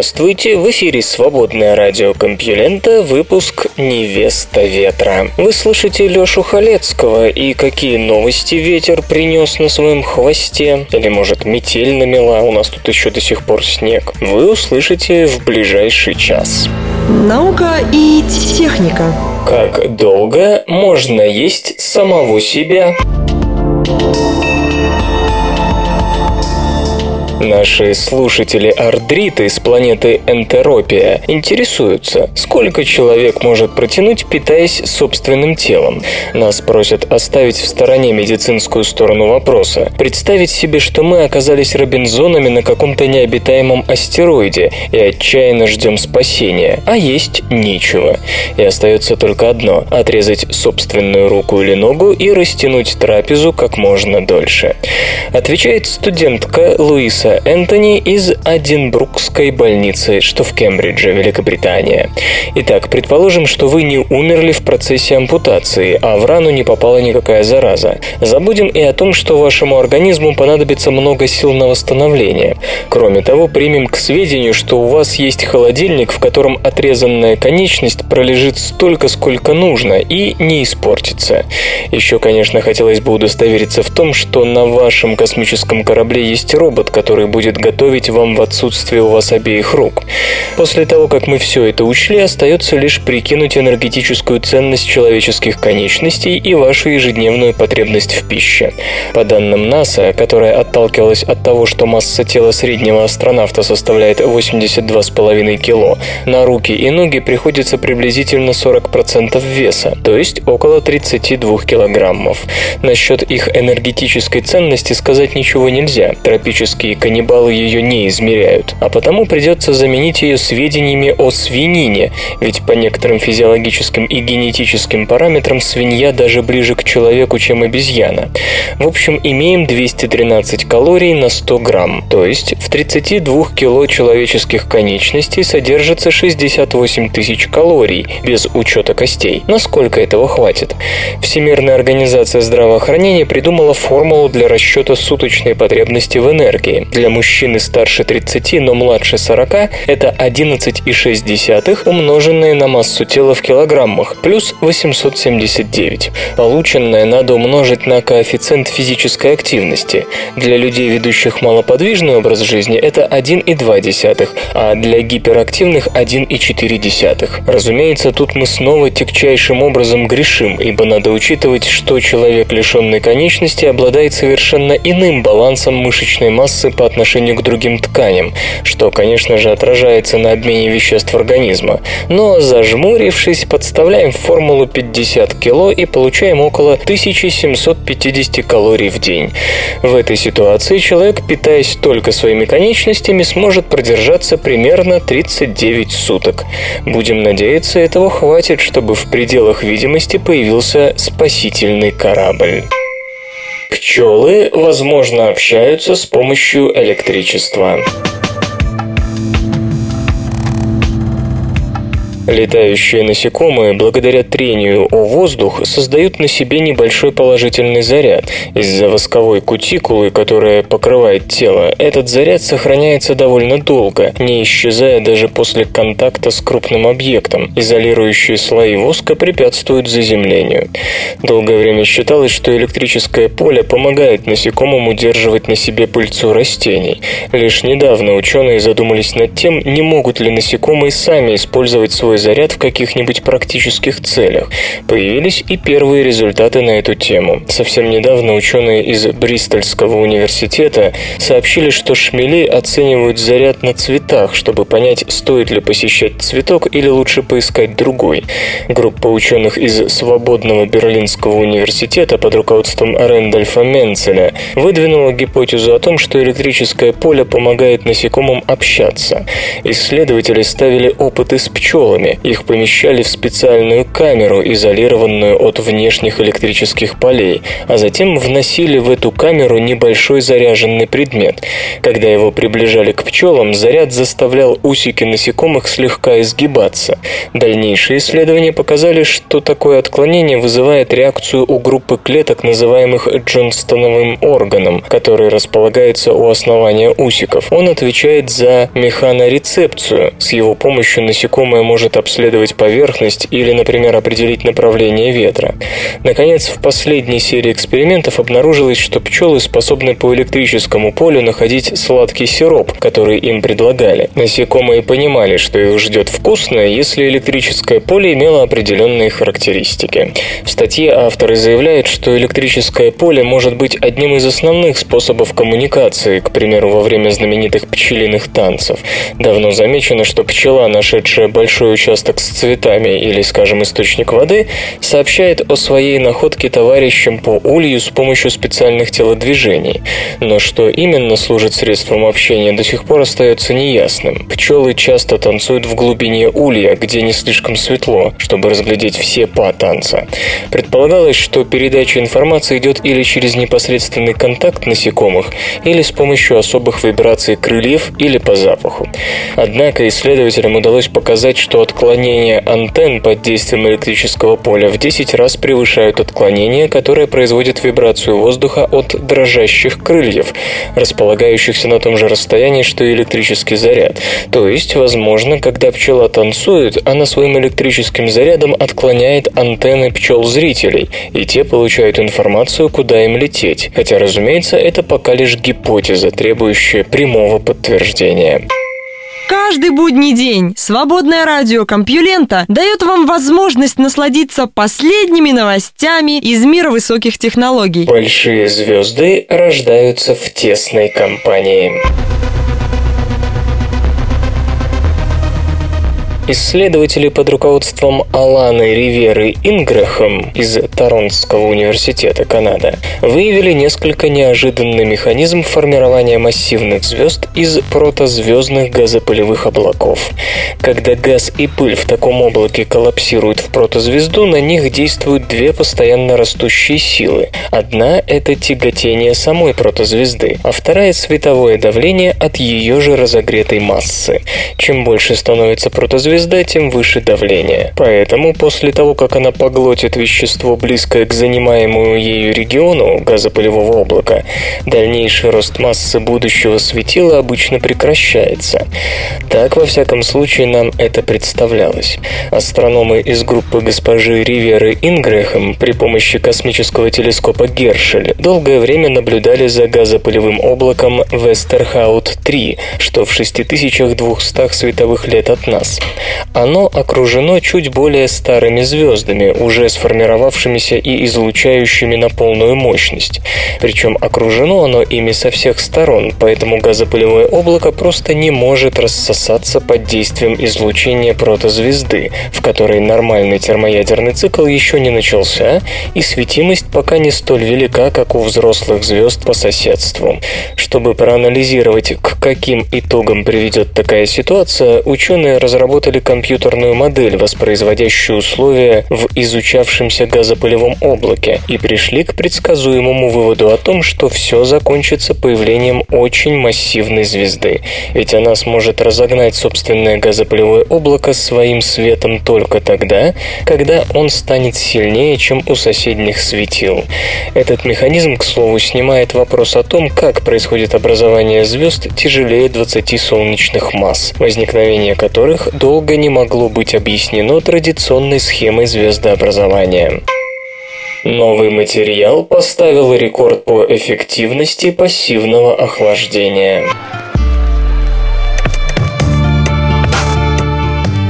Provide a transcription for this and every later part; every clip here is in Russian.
Здравствуйте, в эфире «Свободное радио Компьюлента», выпуск «Невеста ветра». Вы слышите Лёшу Халецкого и какие новости ветер принес на своем хвосте? Или, может, метель намела, у нас тут еще до сих пор снег? Вы услышите в ближайший час. Наука и техника. Как долго можно есть самого себя? Наши слушатели-ардриты с планеты Энтеропия интересуются, сколько человек может протянуть, питаясь собственным телом. Нас просят оставить в стороне медицинскую сторону вопроса, представить себе, что мы оказались Робинзонами на каком-то необитаемом астероиде и отчаянно ждем спасения, а есть нечего. И остается только одно – отрезать собственную руку или ногу и растянуть трапезу как можно дольше. Отвечает студентка Луиса Луиса Энтони из Адинбрукской больницы, что в Кембридже, Великобритания. Итак, предположим, что вы не умерли в процессе ампутации, а в рану не попала никакая зараза. Забудем и о том, что вашему организму понадобится много сил на восстановление. Кроме того, примем к сведению, что у вас есть холодильник, в котором отрезанная конечность пролежит столько, сколько нужно, и не испортится. Еще, конечно, хотелось бы удостовериться в том, что на вашем космическом корабле есть робот, который который будет готовить вам в отсутствие у вас обеих рук. После того, как мы все это учли, остается лишь прикинуть энергетическую ценность человеческих конечностей и вашу ежедневную потребность в пище. По данным НАСА, которая отталкивалась от того, что масса тела среднего астронавта составляет 82,5 кило, на руки и ноги приходится приблизительно 40% веса, то есть около 32 килограммов. Насчет их энергетической ценности сказать ничего нельзя. Тропические каннибалы ее не измеряют, а потому придется заменить ее сведениями о свинине, ведь по некоторым физиологическим и генетическим параметрам свинья даже ближе к человеку, чем обезьяна. В общем, имеем 213 калорий на 100 грамм, то есть в 32 кило человеческих конечностей содержится 68 тысяч калорий, без учета костей. Насколько этого хватит? Всемирная организация здравоохранения придумала формулу для расчета суточной потребности в энергии. Для мужчины старше 30, но младше 40 это 11,6 умноженное на массу тела в килограммах, плюс 879. Полученное надо умножить на коэффициент физической активности. Для людей, ведущих малоподвижный образ жизни, это 1,2, а для гиперактивных 1,4. Разумеется, тут мы снова тягчайшим образом грешим, ибо надо учитывать, что человек, лишенный конечности, обладает совершенно иным балансом мышечной массы по отношению к другим тканям, что, конечно же, отражается на обмене веществ организма. Но, зажмурившись, подставляем формулу 50 кило и получаем около 1750 калорий в день. В этой ситуации человек, питаясь только своими конечностями, сможет продержаться примерно 39 суток. Будем надеяться, этого хватит, чтобы в пределах видимости появился спасительный корабль. Пчелы, возможно, общаются с помощью электричества. Летающие насекомые, благодаря трению о воздух, создают на себе небольшой положительный заряд. Из-за восковой кутикулы, которая покрывает тело, этот заряд сохраняется довольно долго, не исчезая даже после контакта с крупным объектом. Изолирующие слои воска препятствуют заземлению. Долгое время считалось, что электрическое поле помогает насекомым удерживать на себе пыльцу растений. Лишь недавно ученые задумались над тем, не могут ли насекомые сами использовать свой заряд в каких-нибудь практических целях. Появились и первые результаты на эту тему. Совсем недавно ученые из Бристольского университета сообщили, что шмели оценивают заряд на цветах, чтобы понять, стоит ли посещать цветок или лучше поискать другой. Группа ученых из Свободного Берлинского университета под руководством Рэндольфа Менцеля выдвинула гипотезу о том, что электрическое поле помогает насекомым общаться. Исследователи ставили опыты с пчелами, пчелами. Их помещали в специальную камеру, изолированную от внешних электрических полей, а затем вносили в эту камеру небольшой заряженный предмет. Когда его приближали к пчелам, заряд заставлял усики насекомых слегка изгибаться. Дальнейшие исследования показали, что такое отклонение вызывает реакцию у группы клеток, называемых Джонстоновым органом, который располагается у основания усиков. Он отвечает за механорецепцию. С его помощью насекомое может обследовать поверхность или, например, определить направление ветра. Наконец, в последней серии экспериментов обнаружилось, что пчелы способны по электрическому полю находить сладкий сироп, который им предлагали. Насекомые понимали, что их ждет вкусное, если электрическое поле имело определенные характеристики. В статье авторы заявляют, что электрическое поле может быть одним из основных способов коммуникации, к примеру, во время знаменитых пчелиных танцев. Давно замечено, что пчела, нашедшая большой участок с цветами или, скажем, источник воды, сообщает о своей находке товарищам по улью с помощью специальных телодвижений. Но что именно служит средством общения, до сих пор остается неясным. Пчелы часто танцуют в глубине улья, где не слишком светло, чтобы разглядеть все па танца. Предполагалось, что передача информации идет или через непосредственный контакт насекомых, или с помощью особых вибраций крыльев или по запаху. Однако исследователям удалось показать, что отклонения антенн под действием электрического поля в 10 раз превышают отклонения, которые производят вибрацию воздуха от дрожащих крыльев, располагающихся на том же расстоянии, что и электрический заряд. То есть, возможно, когда пчела танцует, она своим электрическим зарядом отклоняет антенны пчел-зрителей, и те получают информацию, куда им лететь. Хотя, разумеется, это пока лишь гипотеза, требующая прямого подтверждения. Каждый будний день свободное радио Компьюлента дает вам возможность насладиться последними новостями из мира высоких технологий. Большие звезды рождаются в тесной компании. Исследователи под руководством Аланы Риверы Инграхам из Торонтского университета Канада выявили несколько неожиданный механизм формирования массивных звезд из протозвездных газопылевых облаков. Когда газ и пыль в таком облаке коллапсируют в протозвезду, на них действуют две постоянно растущие силы. Одна – это тяготение самой протозвезды, а вторая – световое давление от ее же разогретой массы. Чем больше становится протозвезда, звезда, тем выше давление. Поэтому после того, как она поглотит вещество, близкое к занимаемому ею региону газопылевого облака, дальнейший рост массы будущего светила обычно прекращается. Так, во всяком случае, нам это представлялось. Астрономы из группы госпожи Риверы Ингрэхэм при помощи космического телескопа Гершель долгое время наблюдали за газопылевым облаком Вестерхаут-3, что в 6200 световых лет от нас. Оно окружено чуть более старыми звездами, уже сформировавшимися и излучающими на полную мощность. Причем окружено оно ими со всех сторон, поэтому газопылевое облако просто не может рассосаться под действием излучения протозвезды, в которой нормальный термоядерный цикл еще не начался, и светимость пока не столь велика, как у взрослых звезд по соседству. Чтобы проанализировать, к каким итогам приведет такая ситуация, ученые разработали компьютерную модель, воспроизводящую условия в изучавшемся газопылевом облаке, и пришли к предсказуемому выводу о том, что все закончится появлением очень массивной звезды, ведь она сможет разогнать собственное газопылевое облако своим светом только тогда, когда он станет сильнее, чем у соседних светил. Этот механизм, к слову, снимает вопрос о том, как происходит образование звезд тяжелее 20 солнечных масс, возникновение которых долго долго не могло быть объяснено традиционной схемой звездообразования. Новый материал поставил рекорд по эффективности пассивного охлаждения.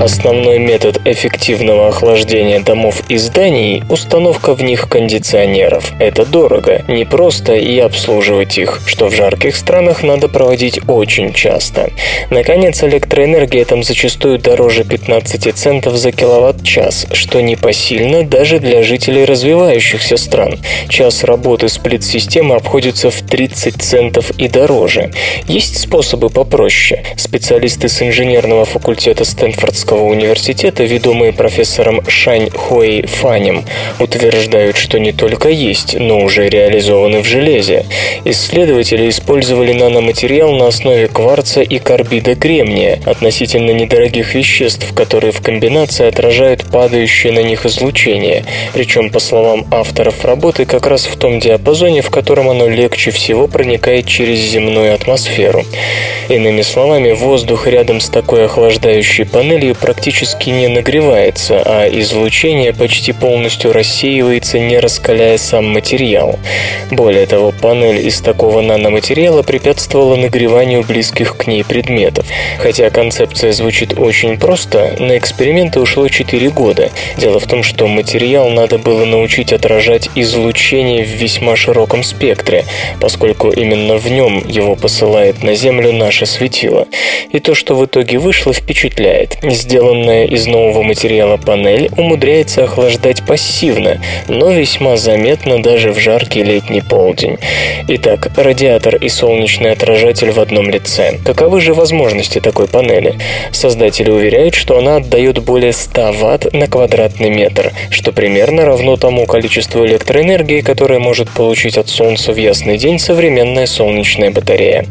Основной метод эффективного охлаждения домов и зданий – установка в них кондиционеров. Это дорого, непросто и обслуживать их, что в жарких странах надо проводить очень часто. Наконец, электроэнергия там зачастую дороже 15 центов за киловатт-час, что непосильно даже для жителей развивающихся стран. Час работы сплит-системы обходится в 30 центов и дороже. Есть способы попроще. Специалисты с инженерного факультета Стэнфордского Пекинского университета, ведомые профессором Шань Хуэй Фанем, утверждают, что не только есть, но уже реализованы в железе. Исследователи использовали наноматериал на основе кварца и карбида кремния, относительно недорогих веществ, которые в комбинации отражают падающее на них излучение, причем, по словам авторов работы, как раз в том диапазоне, в котором оно легче всего проникает через земную атмосферу. Иными словами, воздух рядом с такой охлаждающей панелью практически не нагревается, а излучение почти полностью рассеивается, не раскаляя сам материал. Более того, панель из такого наноматериала препятствовала нагреванию близких к ней предметов. Хотя концепция звучит очень просто, на эксперименты ушло 4 года. Дело в том, что материал надо было научить отражать излучение в весьма широком спектре, поскольку именно в нем его посылает на Землю наше светило. И то, что в итоге вышло, впечатляет. Сделанная из нового материала панель умудряется охлаждать пассивно, но весьма заметно даже в жаркий летний полдень. Итак, радиатор и солнечный отражатель в одном лице. Каковы же возможности такой панели? Создатели уверяют, что она отдает более 100 Вт на квадратный метр, что примерно равно тому количеству электроэнергии, которое может получить от Солнца в ясный день современная солнечная батарея.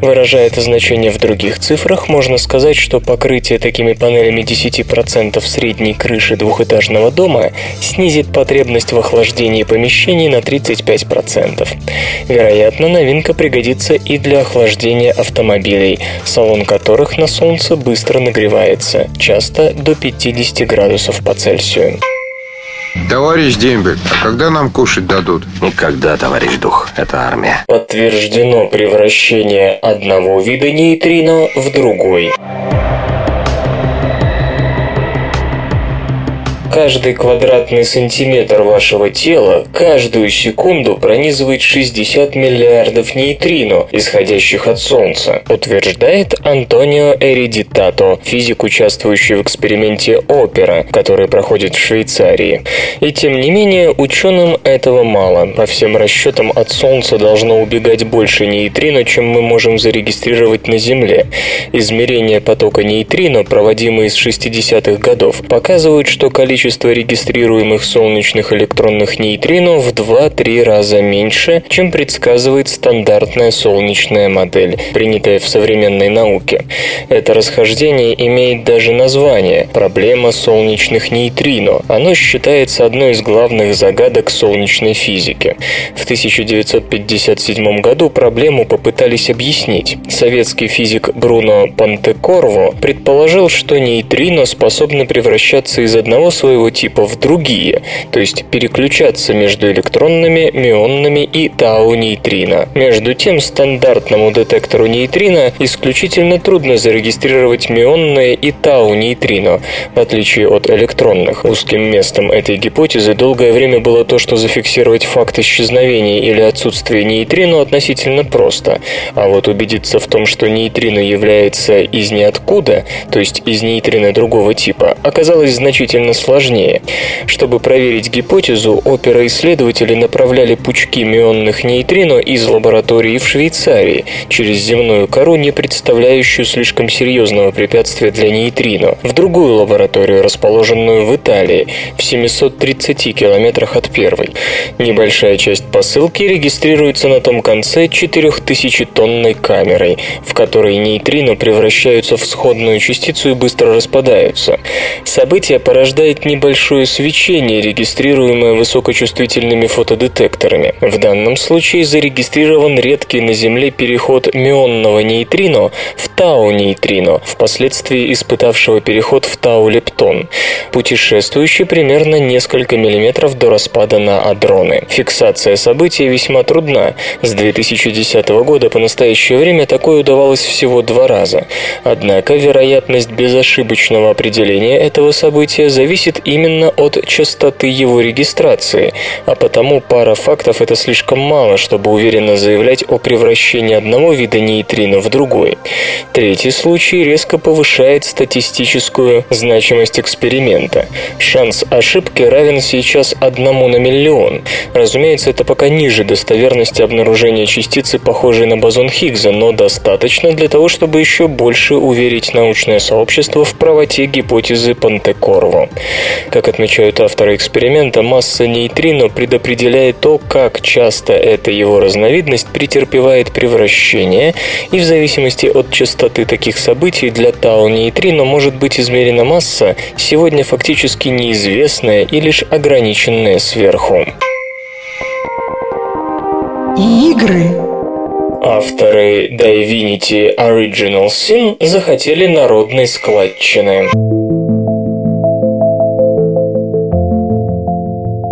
Выражая это значение в других цифрах, можно сказать, что покрытие такими панелями 10% средней крыши двухэтажного дома снизит потребность в охлаждении помещений на 35%. Вероятно, новинка пригодится и для охлаждения автомобилей, салон которых на солнце быстро нагревается, часто до 50 градусов по Цельсию. Товарищ Дембель, а когда нам кушать дадут? Никогда, товарищ Дух, это армия. Подтверждено превращение одного вида нейтрино в другой. Каждый квадратный сантиметр вашего тела каждую секунду пронизывает 60 миллиардов нейтрино, исходящих от Солнца, утверждает Антонио Эридитато, физик, участвующий в эксперименте Опера, который проходит в Швейцарии. И тем не менее, ученым этого мало. По всем расчетам, от Солнца должно убегать больше нейтрино, чем мы можем зарегистрировать на Земле. Измерения потока нейтрино, проводимые с 60-х годов, показывают, что количество количество регистрируемых солнечных электронных нейтрино в 2-3 раза меньше, чем предсказывает стандартная солнечная модель, принятая в современной науке. Это расхождение имеет даже название – проблема солнечных нейтрино. Оно считается одной из главных загадок солнечной физики. В 1957 году проблему попытались объяснить. Советский физик Бруно Пантекорво предположил, что нейтрино способны превращаться из одного своего своего типа в другие, то есть переключаться между электронными, мионными и тау-нейтрино. Между тем, стандартному детектору нейтрино исключительно трудно зарегистрировать мионные и тау-нейтрино, в отличие от электронных. Узким местом этой гипотезы долгое время было то, что зафиксировать факт исчезновения или отсутствия нейтрино относительно просто, а вот убедиться в том, что нейтрино является из ниоткуда, то есть из нейтрино другого типа, оказалось значительно сложнее сложнее. Чтобы проверить гипотезу, опера-исследователи направляли пучки мионных нейтрино из лаборатории в Швейцарии через земную кору, не представляющую слишком серьезного препятствия для нейтрино, в другую лабораторию, расположенную в Италии, в 730 километрах от первой. Небольшая часть посылки регистрируется на том конце 4000-тонной камерой, в которой нейтрино превращаются в сходную частицу и быстро распадаются. Событие порождает небольшое свечение, регистрируемое высокочувствительными фотодетекторами. В данном случае зарегистрирован редкий на Земле переход мионного нейтрино в тау-нейтрино, впоследствии испытавшего переход в тау-лептон, путешествующий примерно несколько миллиметров до распада на адроны. Фиксация события весьма трудна. С 2010 года по настоящее время такое удавалось всего два раза. Однако вероятность безошибочного определения этого события зависит именно от частоты его регистрации, а потому пара фактов это слишком мало, чтобы уверенно заявлять о превращении одного вида нейтрино в другой. Третий случай резко повышает статистическую значимость эксперимента. Шанс ошибки равен сейчас одному на миллион. Разумеется, это пока ниже достоверности обнаружения частицы, похожей на бозон Хиггса, но достаточно для того, чтобы еще больше уверить научное сообщество в правоте гипотезы Пантекорво. Как отмечают авторы эксперимента, масса нейтрино предопределяет то, как часто эта его разновидность претерпевает превращение, и в зависимости от частоты таких событий для тау-нейтрино может быть измерена масса, сегодня фактически неизвестная и лишь ограниченная сверху. Игры. Авторы Divinity Original Sin захотели народной складчины.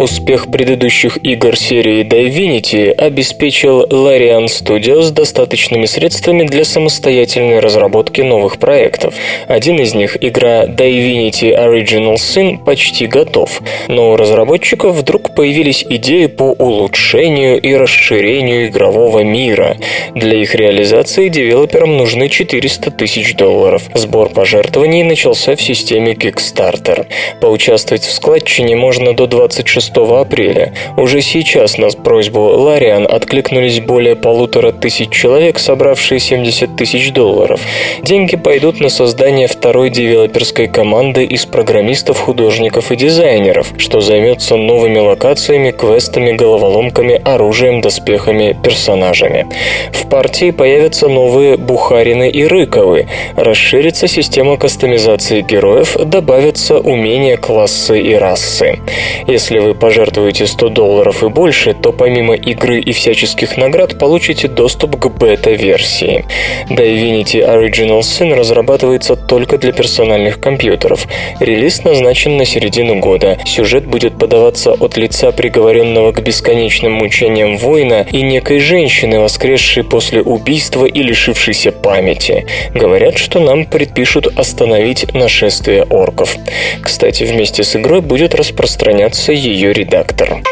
Успех предыдущих игр серии Divinity обеспечил Larian Studios достаточными средствами для самостоятельной разработки новых проектов. Один из них, игра Divinity Original Sin, почти готов, но у разработчиков вдруг появились идеи по улучшению и расширению игрового мира. Для их реализации девелоперам нужны 400 тысяч долларов. Сбор пожертвований начался в системе Kickstarter. Поучаствовать в складчине можно до 26 апреля. Уже сейчас на просьбу Лариан откликнулись более полутора тысяч человек, собравшие 70 тысяч долларов. Деньги пойдут на создание второй девелоперской команды из программистов, художников и дизайнеров, что займется новыми локациями, квестами, головоломками, оружием, доспехами, персонажами. В партии появятся новые Бухарины и Рыковы, расширится система кастомизации героев, добавятся умения, классы и расы. Если вы пожертвуете 100 долларов и больше, то помимо игры и всяческих наград получите доступ к бета-версии. Divinity Original Sin разрабатывается только для персональных компьютеров. Релиз назначен на середину года. Сюжет будет подаваться от лица приговоренного к бесконечным мучениям воина и некой женщины, воскресшей после убийства и лишившейся памяти. Говорят, что нам предпишут остановить нашествие орков. Кстати, вместе с игрой будет распространяться ее редактор.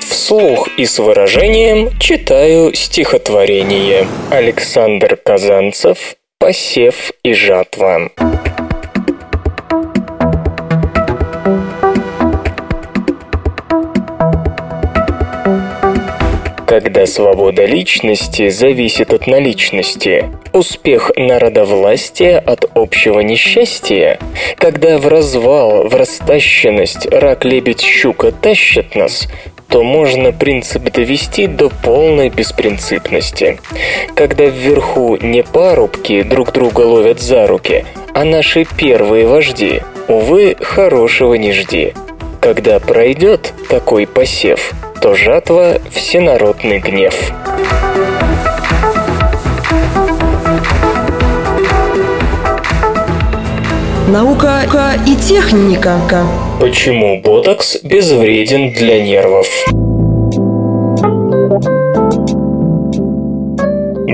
Вслух и с выражением читаю стихотворение. Александр Казанцев «Посев и жатва». Когда свобода личности зависит от наличности, успех народовластия от общего несчастья, когда в развал, в растащенность рак, лебедь, щука тащат нас, то можно принцип довести до полной беспринципности. Когда вверху не парубки друг друга ловят за руки, а наши первые вожди, увы, хорошего не жди. Когда пройдет такой посев, то жатва – всенародный гнев. Наука и техника. Почему ботокс безвреден для нервов?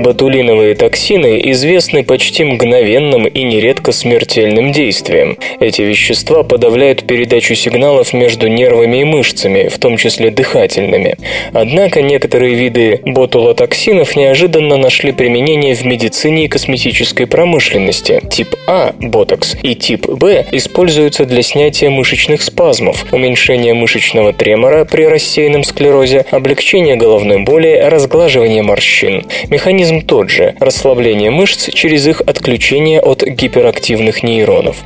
Ботулиновые токсины известны почти мгновенным и нередко смертельным действием. Эти вещества подавляют передачу сигналов между нервами и мышцами, в том числе дыхательными. Однако некоторые виды ботулотоксинов неожиданно нашли применение в медицине и косметической промышленности. Тип А – ботокс и тип Б используются для снятия мышечных спазмов, уменьшения мышечного тремора при рассеянном склерозе, облегчения головной боли, разглаживания морщин. Механизм механизм тот же – расслабление мышц через их отключение от гиперактивных нейронов.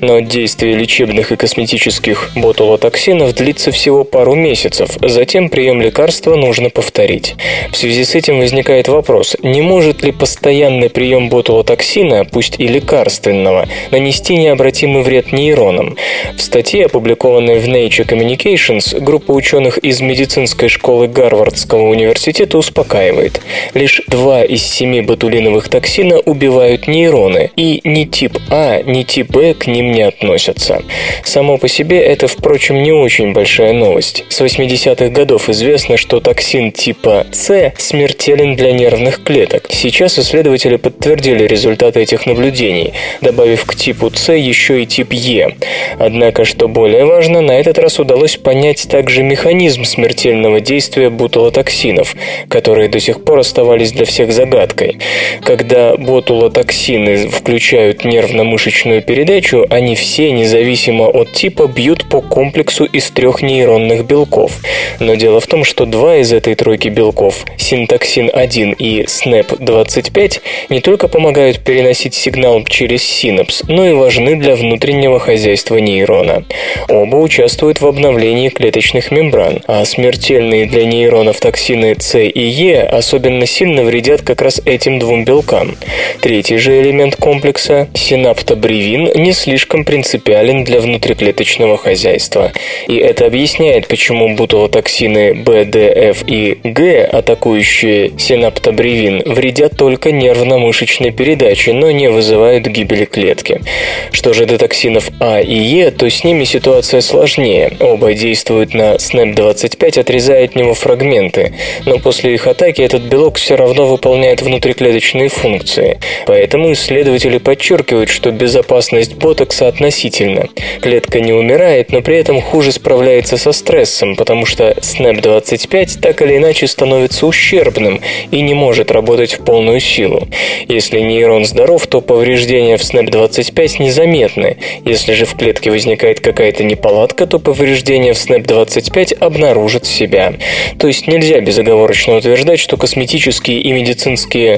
Но действие лечебных и косметических ботулотоксинов длится всего пару месяцев, затем прием лекарства нужно повторить. В связи с этим возникает вопрос, не может ли постоянный прием ботулотоксина, пусть и лекарственного, нанести необратимый вред нейронам? В статье, опубликованной в Nature Communications, группа ученых из медицинской школы Гарвардского университета успокаивает. Лишь два из семи ботулиновых токсина убивают нейроны, и ни тип А, ни тип Б к ним не относятся. Само по себе это, впрочем, не очень большая новость. С 80-х годов известно, что токсин типа С смертелен для нервных клеток. Сейчас исследователи подтвердили результаты этих наблюдений, добавив к типу С еще и тип Е. Однако, что более важно, на этот раз удалось понять также механизм смертельного действия бутылотоксинов, которые до сих пор оставались для всех загадкой. Когда ботулотоксины выключают нервно-мышечную передачу, они все, независимо от типа, бьют по комплексу из трех нейронных белков. Но дело в том, что два из этой тройки белков, синтаксин-1 и SNAP-25, не только помогают переносить сигнал через синапс, но и важны для внутреннего хозяйства нейрона. Оба участвуют в обновлении клеточных мембран, а смертельные для нейронов токсины С и Е особенно сильно вредят как раз этим двум белкам. Третий же элемент комплекса, синаптобревин, не слишком принципиален для внутриклеточного хозяйства. И это объясняет, почему бутулотоксины B, D, и G, атакующие синаптобревин, вредят только нервно-мышечной передаче, но не вызывают гибели клетки. Что же до токсинов А и Е, то с ними ситуация сложнее. Оба действуют на SNAP-25, отрезая от него фрагменты, но после их атаки этот белок все равно выполняет внутриклеточные функции. Поэтому исследователи подчеркивают, что безопасность ботокса относительна. Клетка не умирает, но при этом хуже справляется со стрессом, потому что SNAP-25 так или иначе становится ущербным и не может работать в полную силу. Если нейрон здоров, то повреждения в SNAP-25 незаметны. Если же в клетке возникает какая-то неполадка, то повреждения в SNAP-25 обнаружат себя. То есть нельзя безоговорочно утверждать, что косметические и медицинские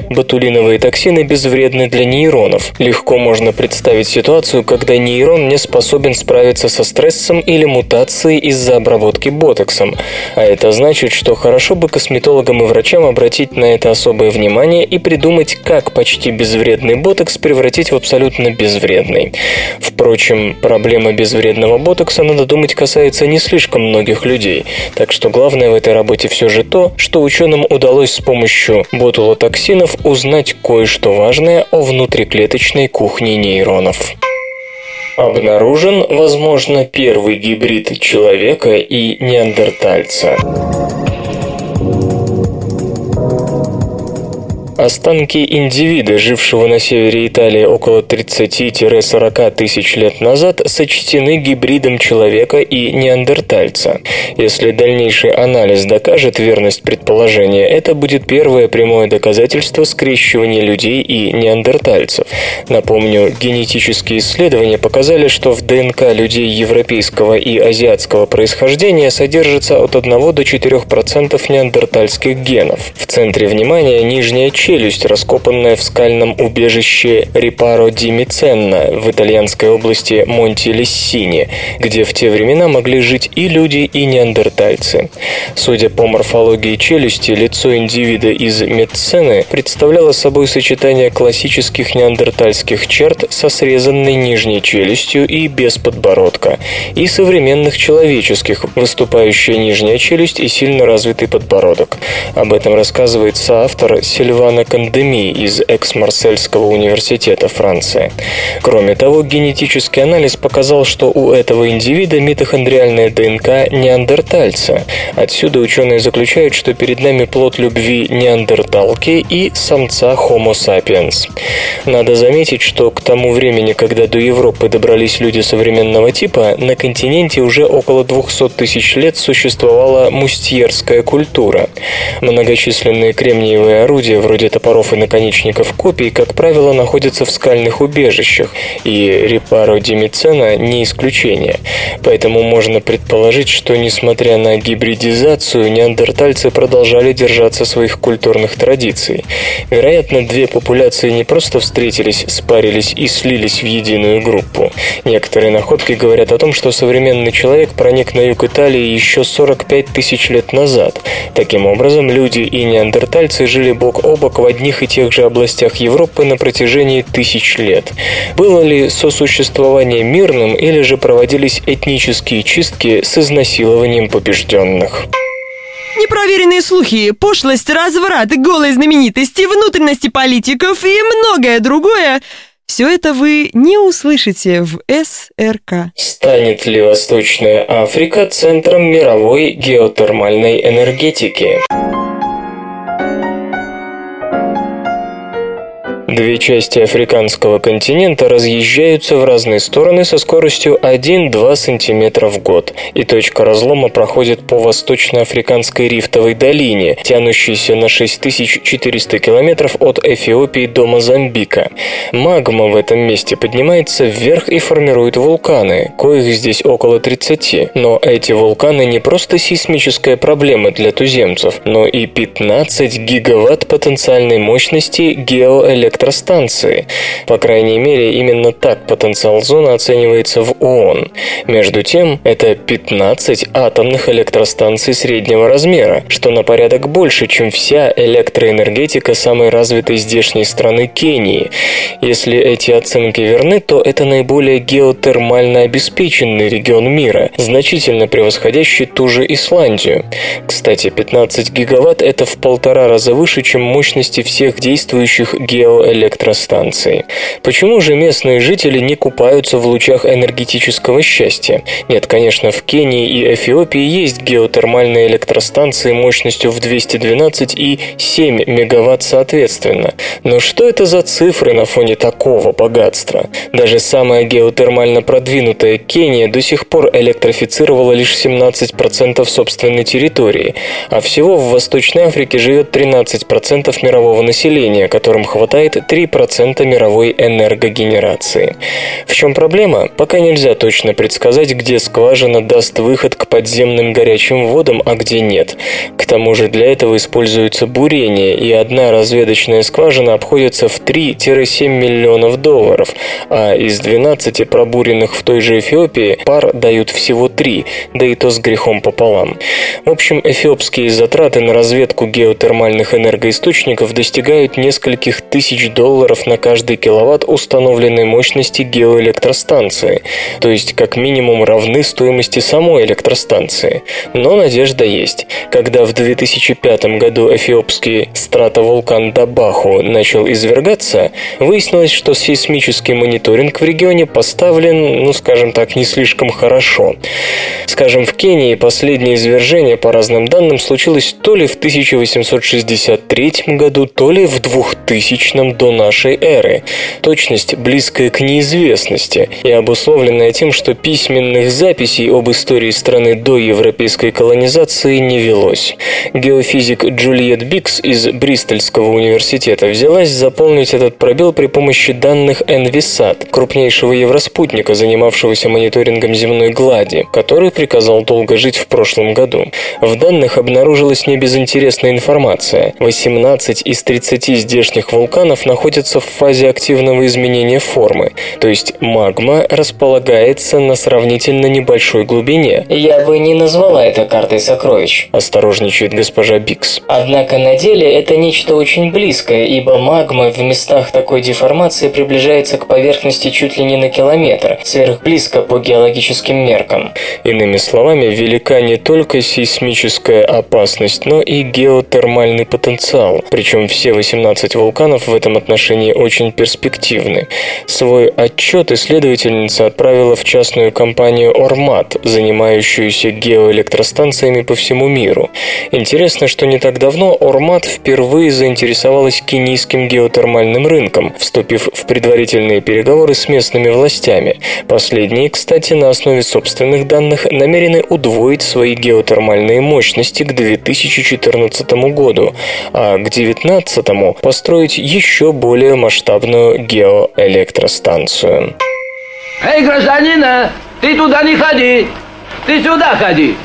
ботулиновые токсины безвредны для нейронов. Легко можно представить ситуацию, когда нейрон не способен справиться со стрессом или мутацией из-за обработки ботоксом. А это значит, что хорошо бы косметологам и врачам обратить на это особое внимание и придумать, как почти безвредный ботокс превратить в абсолютно безвредный. Впрочем, проблема безвредного ботокса, надо думать, касается не слишком многих людей. Так что главное в этой работе все же то, что ученым удалось с помощью ботулотоксинов узнать кое-что важное о внутриклеточной кухне нейронов. Обнаружен, возможно, первый гибрид человека и неандертальца. Останки индивида, жившего на севере Италии около 30-40 тысяч лет назад, сочтены гибридом человека и неандертальца. Если дальнейший анализ докажет верность предположения, это будет первое прямое доказательство скрещивания людей и неандертальцев. Напомню, генетические исследования показали, что в ДНК людей европейского и азиатского происхождения содержится от 1 до 4% неандертальских генов. В центре внимания нижняя часть челюсть, раскопанная в скальном убежище Рипаро ди Миценна в итальянской области Монти-Лессини, где в те времена могли жить и люди, и неандертальцы. Судя по морфологии челюсти, лицо индивида из Мецены представляло собой сочетание классических неандертальских черт со срезанной нижней челюстью и без подбородка, и современных человеческих, выступающая нижняя челюсть и сильно развитый подбородок. Об этом рассказывает соавтор Сильван Ивана Кандеми из Экс-Марсельского университета Франции. Кроме того, генетический анализ показал, что у этого индивида митохондриальная ДНК неандертальца. Отсюда ученые заключают, что перед нами плод любви неандерталки и самца Homo sapiens. Надо заметить, что к тому времени, когда до Европы добрались люди современного типа, на континенте уже около 200 тысяч лет существовала мустьерская культура. Многочисленные кремниевые орудия вроде вроде топоров и наконечников копий, как правило, находятся в скальных убежищах, и Репаро Димицена не исключение. Поэтому можно предположить, что, несмотря на гибридизацию, неандертальцы продолжали держаться своих культурных традиций. Вероятно, две популяции не просто встретились, спарились и слились в единую группу. Некоторые находки говорят о том, что современный человек проник на юг Италии еще 45 тысяч лет назад. Таким образом, люди и неандертальцы жили бок о бок в одних и тех же областях Европы на протяжении тысяч лет. Было ли сосуществование мирным или же проводились этнические чистки с изнасилованием побежденных? Непроверенные слухи, пошлость, разврат, голые знаменитости, внутренности политиков и многое другое все это вы не услышите в СРК. Станет ли Восточная Африка центром мировой геотермальной энергетики? Две части африканского континента разъезжаются в разные стороны со скоростью 1-2 см в год, и точка разлома проходит по восточноафриканской рифтовой долине, тянущейся на 6400 километров от Эфиопии до Мозамбика. Магма в этом месте поднимается вверх и формирует вулканы, коих здесь около 30, но эти вулканы не просто сейсмическая проблема для туземцев, но и 15 гигаватт потенциальной мощности геоэлектростанции. По крайней мере, именно так потенциал зоны оценивается в ООН. Между тем, это 15 атомных электростанций среднего размера, что на порядок больше, чем вся электроэнергетика самой развитой здешней страны Кении. Если эти оценки верны, то это наиболее геотермально обеспеченный регион мира, значительно превосходящий ту же Исландию. Кстати, 15 гигаватт – это в полтора раза выше, чем мощности всех действующих геоэлектростанций. Почему же местные жители не купаются в лучах энергетического счастья? Нет, конечно, в Кении и Эфиопии есть геотермальные электростанции мощностью в 212 и 7 мегаватт соответственно. Но что это за цифры на фоне такого богатства? Даже самая геотермально продвинутая Кения до сих пор электрифицировала лишь 17% собственной территории, а всего в Восточной Африке живет 13% мирового населения, которым хватает 3% мировой энергогенерации. В чем проблема? Пока нельзя точно предсказать, где скважина даст выход к подземным горячим водам, а где нет. К тому же для этого используется бурение, и одна разведочная скважина обходится в 3-7 миллионов долларов, а из 12 пробуренных в той же Эфиопии пар дают всего 3, да и то с грехом пополам. В общем, эфиопские затраты на разведку геотермальных энергоисточников достигают нескольких тысяч долларов на каждый киловатт установленной мощности геоэлектростанции, то есть как минимум равны стоимости самой электростанции. Но надежда есть. Когда в 2005 году эфиопский стратовулкан Дабаху начал извергаться, выяснилось, что сейсмический мониторинг в регионе поставлен, ну скажем так, не слишком хорошо. Скажем, в Кении последнее извержение, по разным данным, случилось то ли в 1863 году, то ли в 2000 до нашей эры. Точность близкая к неизвестности и обусловленная тем, что письменных записей об истории страны до европейской колонизации не велось. Геофизик Джульет Бикс из Бристольского университета взялась заполнить этот пробел при помощи данных Envisat, крупнейшего евроспутника, занимавшегося мониторингом земной глади, который приказал долго жить в прошлом году. В данных обнаружилась небезынтересная информация. 18 из 30 здешних вулканов находятся в фазе активного изменения формы, то есть магма располагается на сравнительно небольшой глубине. Я бы не назвала это картой сокровищ. Осторожничает госпожа Бикс. Однако на деле это нечто очень близкое, ибо магма в местах такой деформации приближается к поверхности чуть ли не на километр, сверхблизко по геологическим меркам. Иными словами, велика не только сейсмическая опасность, но и геотермальный потенциал. Причем все 18 вулканов в этом отношении очень перспективны. Свой отчет исследовательница отправила в частную компанию «Ормат», занимающуюся геоэлектростанциями по всему миру. Интересно, что не так давно «Ормат» впервые заинтересовалась кенийским геотермальным рынком, вступив в предварительные переговоры с местными властями. Последние, кстати, на основе собственных данных намерены удвоить свои геотермальные мощности к 2014 году, а к 2019 построить еще более масштабную геоэлектростанцию. Эй, гражданина, ты туда не ходи, ты сюда ходи,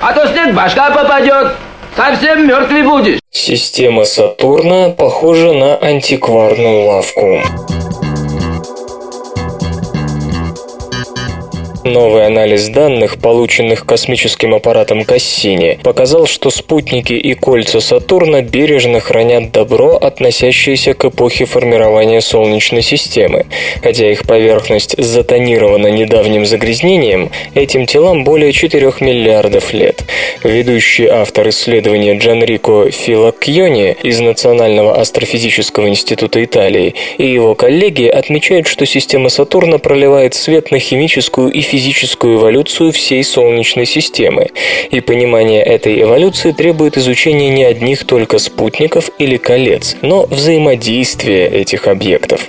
а то снег башка попадет, совсем мертвый будешь. Система Сатурна похожа на антикварную лавку. Новый анализ данных, полученных космическим аппаратом Кассини, показал, что спутники и кольца Сатурна бережно хранят добро, относящееся к эпохе формирования Солнечной системы. Хотя их поверхность затонирована недавним загрязнением, этим телам более 4 миллиардов лет. Ведущий автор исследования Джанрико Филакьони из Национального астрофизического института Италии и его коллеги отмечают, что система Сатурна проливает свет на химическую и физическую физическую эволюцию всей Солнечной системы, и понимание этой эволюции требует изучения не одних только спутников или колец, но взаимодействия этих объектов.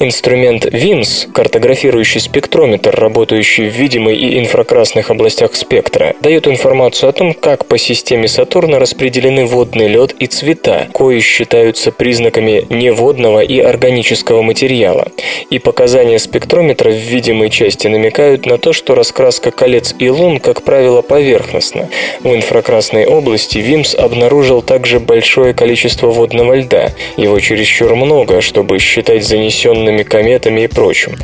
Инструмент ВИМС, картографирующий спектрометр, работающий в видимой и инфракрасных областях спектра, дает информацию о том, как по системе Сатурна распределены водный лед и цвета, кои считаются признаками неводного и органического материала. И показания спектрометра в видимой части намекают на то, что раскраска колец и лун, как правило, поверхностна. В инфракрасной области ВИМС обнаружил также большое количество водного льда. Его чересчур много, чтобы считать занесенными кометами и прочим.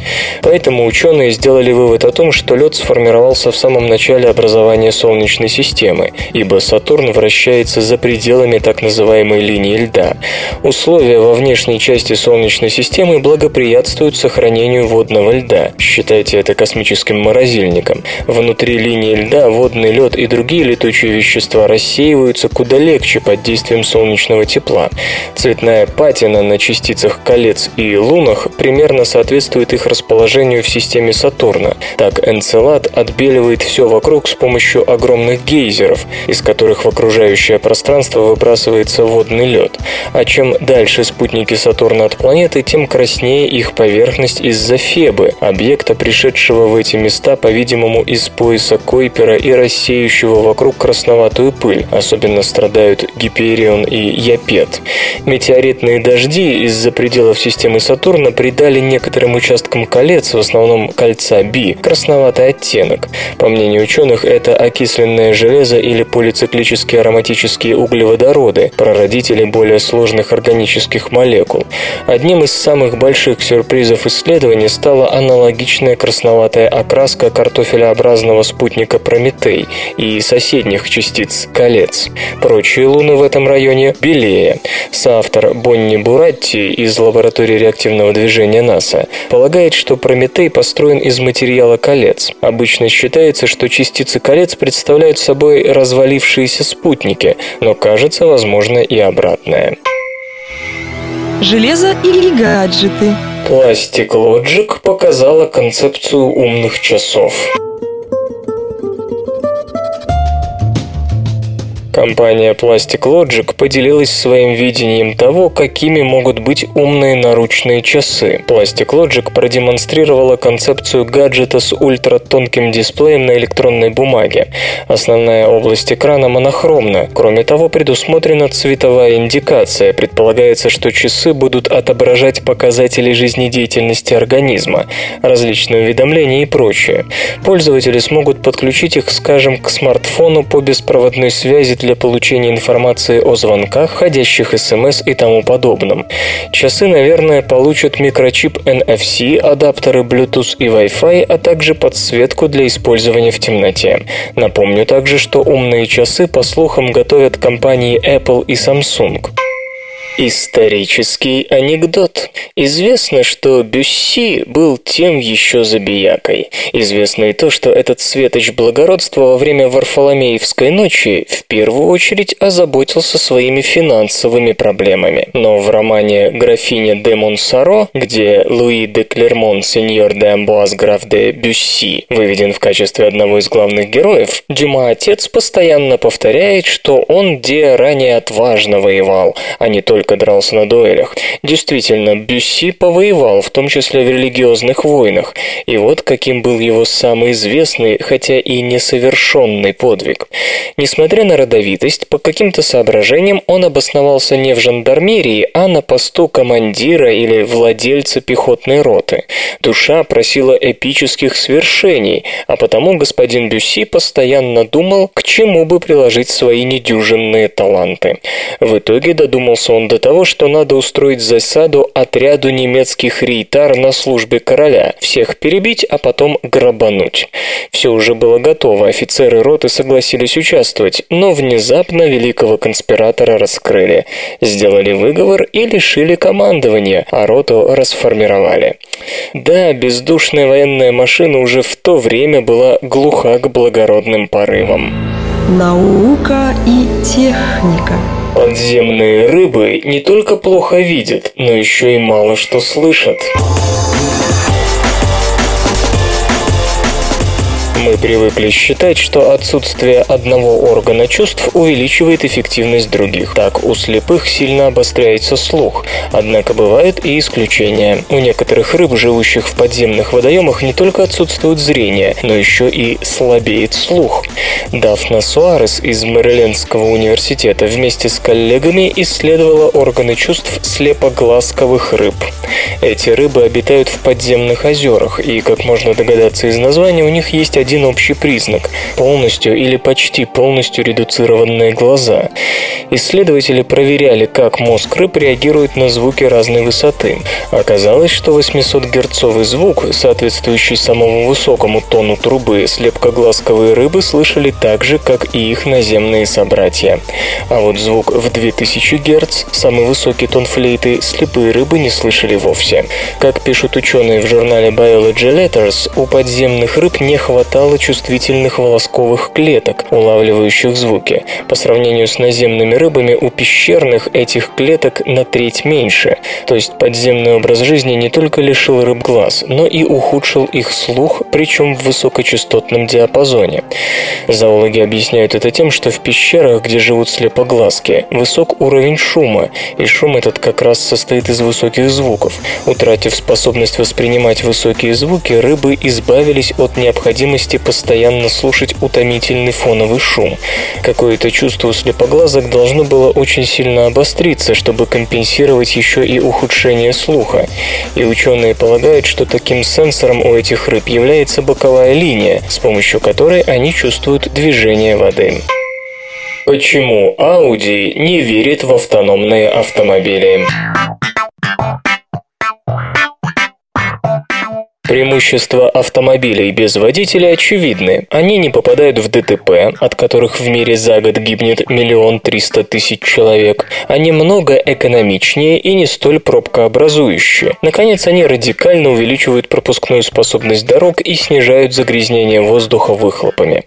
Поэтому ученые сделали вывод о том, что лед сформировался в самом начале образования Солнечной системы, ибо Сатурн вращается за пределами так называемой линии льда. Условия во внешней части Солнечной системы благоприятствуют сохранению водного льда. Считайте это космическим морозильником. Внутри линии льда водный лед и другие летучие вещества рассеиваются куда легче под действием солнечного тепла. Цветная патина на частицах колец и лунах примерно соответствует их расположению в системе Сатурна. Так Энцелад отбеливает все вокруг с помощью огромных гейзеров, из которых в окружающее пространство выбрасывается водный лед. А чем дальше спутники Сатурна от планеты, тем краснее их поверхность из-за Фебы, объекта, пришедшего в эти места, по-видимому, из пояса Койпера и рассеющего вокруг красноватую пыль. Особенно страдают Гиперион и Япет. Метеоритные дожди из-за пределов системы Сатурна придали некоторым участкам колец, в основном кольца Би, красноватый оттенок. По мнению ученых, это окисленное железо или полициклические ароматические углеводороды, прародители более сложных органических молекул. Одним из самых больших сюрпризов исследования стала аналогичная красноватая окраска картофелеобразного спутника Прометей и соседних частиц колец. Прочие луны в этом районе белее. Соавтор Бонни Буратти из лаборатории реактивного движения НАСА полагает, что Прометей построен из материала колец. Обычно считается, что частицы колец представляют собой развалившиеся спутники, но кажется возможно и обратное. Железо или гаджеты? Plastic Logic показала концепцию умных часов. Компания Plastic Logic поделилась своим видением того, какими могут быть умные наручные часы. Plastic Logic продемонстрировала концепцию гаджета с ультратонким дисплеем на электронной бумаге. Основная область экрана монохромна. Кроме того, предусмотрена цветовая индикация. Предполагается, что часы будут отображать показатели жизнедеятельности организма, различные уведомления и прочее. Пользователи смогут подключить их, скажем, к смартфону по беспроводной связи для получения информации о звонках, входящих смс и тому подобном. Часы, наверное, получат микрочип NFC, адаптеры Bluetooth и Wi-Fi, а также подсветку для использования в темноте. Напомню также, что умные часы, по слухам, готовят компании Apple и Samsung. Исторический анекдот. Известно, что Бюсси был тем еще забиякой. Известно и то, что этот светоч благородства во время Варфоломеевской ночи в первую очередь озаботился своими финансовыми проблемами. Но в романе «Графиня де Монсоро», где Луи де Клермон, сеньор де Амбуаз, граф де Бюсси, выведен в качестве одного из главных героев, Дюма отец постоянно повторяет, что он где ранее отважно воевал, а не только только дрался на дуэлях. Действительно, Бюсси повоевал, в том числе в религиозных войнах, и вот каким был его самый известный, хотя и несовершенный подвиг. Несмотря на родовитость, по каким-то соображениям он обосновался не в жандармерии, а на посту командира или владельца пехотной роты. Душа просила эпических свершений, а потому господин Бюсси постоянно думал, к чему бы приложить свои недюжинные таланты. В итоге додумался он до того, что надо устроить засаду отряду немецких рейтар на службе короля, всех перебить, а потом грабануть. Все уже было готово, офицеры роты согласились участвовать, но внезапно великого конспиратора раскрыли, сделали выговор и лишили командования, а роту расформировали. Да, бездушная военная машина уже в то время была глуха к благородным порывам. Наука и техника. Подземные рыбы не только плохо видят, но еще и мало что слышат. Мы привыкли считать, что отсутствие одного органа чувств увеличивает эффективность других. Так, у слепых сильно обостряется слух. Однако бывают и исключения. У некоторых рыб, живущих в подземных водоемах, не только отсутствует зрение, но еще и слабеет слух. Дафна Суарес из Мэрилендского университета вместе с коллегами исследовала органы чувств слепоглазковых рыб. Эти рыбы обитают в подземных озерах, и, как можно догадаться из названия, у них есть один общий признак – полностью или почти полностью редуцированные глаза. Исследователи проверяли, как мозг рыб реагирует на звуки разной высоты. Оказалось, что 800-герцовый звук, соответствующий самому высокому тону трубы, слепкоглазковые рыбы слышали так же, как и их наземные собратья. А вот звук в 2000 Гц, самый высокий тон флейты, слепые рыбы не слышали вовсе. Как пишут ученые в журнале Biology Letters, у подземных рыб не хватало чувствительных волосковых клеток, улавливающих звуки. По сравнению с наземными рыбами, у пещерных этих клеток на треть меньше. То есть подземный образ жизни не только лишил рыб глаз, но и ухудшил их слух, причем в высокочастотном диапазоне. Зоологи объясняют это тем, что в пещерах, где живут слепоглазки, высок уровень шума, и шум этот как раз состоит из высоких звуков. Утратив способность воспринимать высокие звуки, рыбы избавились от необходимости постоянно слушать утомительный фоновый шум. Какое-то чувство слепоглазок должно было очень сильно обостриться, чтобы компенсировать еще и ухудшение слуха. И ученые полагают, что таким сенсором у этих рыб является боковая линия, с помощью которой они чувствуют движение воды. Почему Audi не верит в автономные автомобили? Преимущества автомобилей без водителя очевидны. Они не попадают в ДТП, от которых в мире за год гибнет миллион триста тысяч человек. Они много экономичнее и не столь пробкообразующие. Наконец, они радикально увеличивают пропускную способность дорог и снижают загрязнение воздуха выхлопами.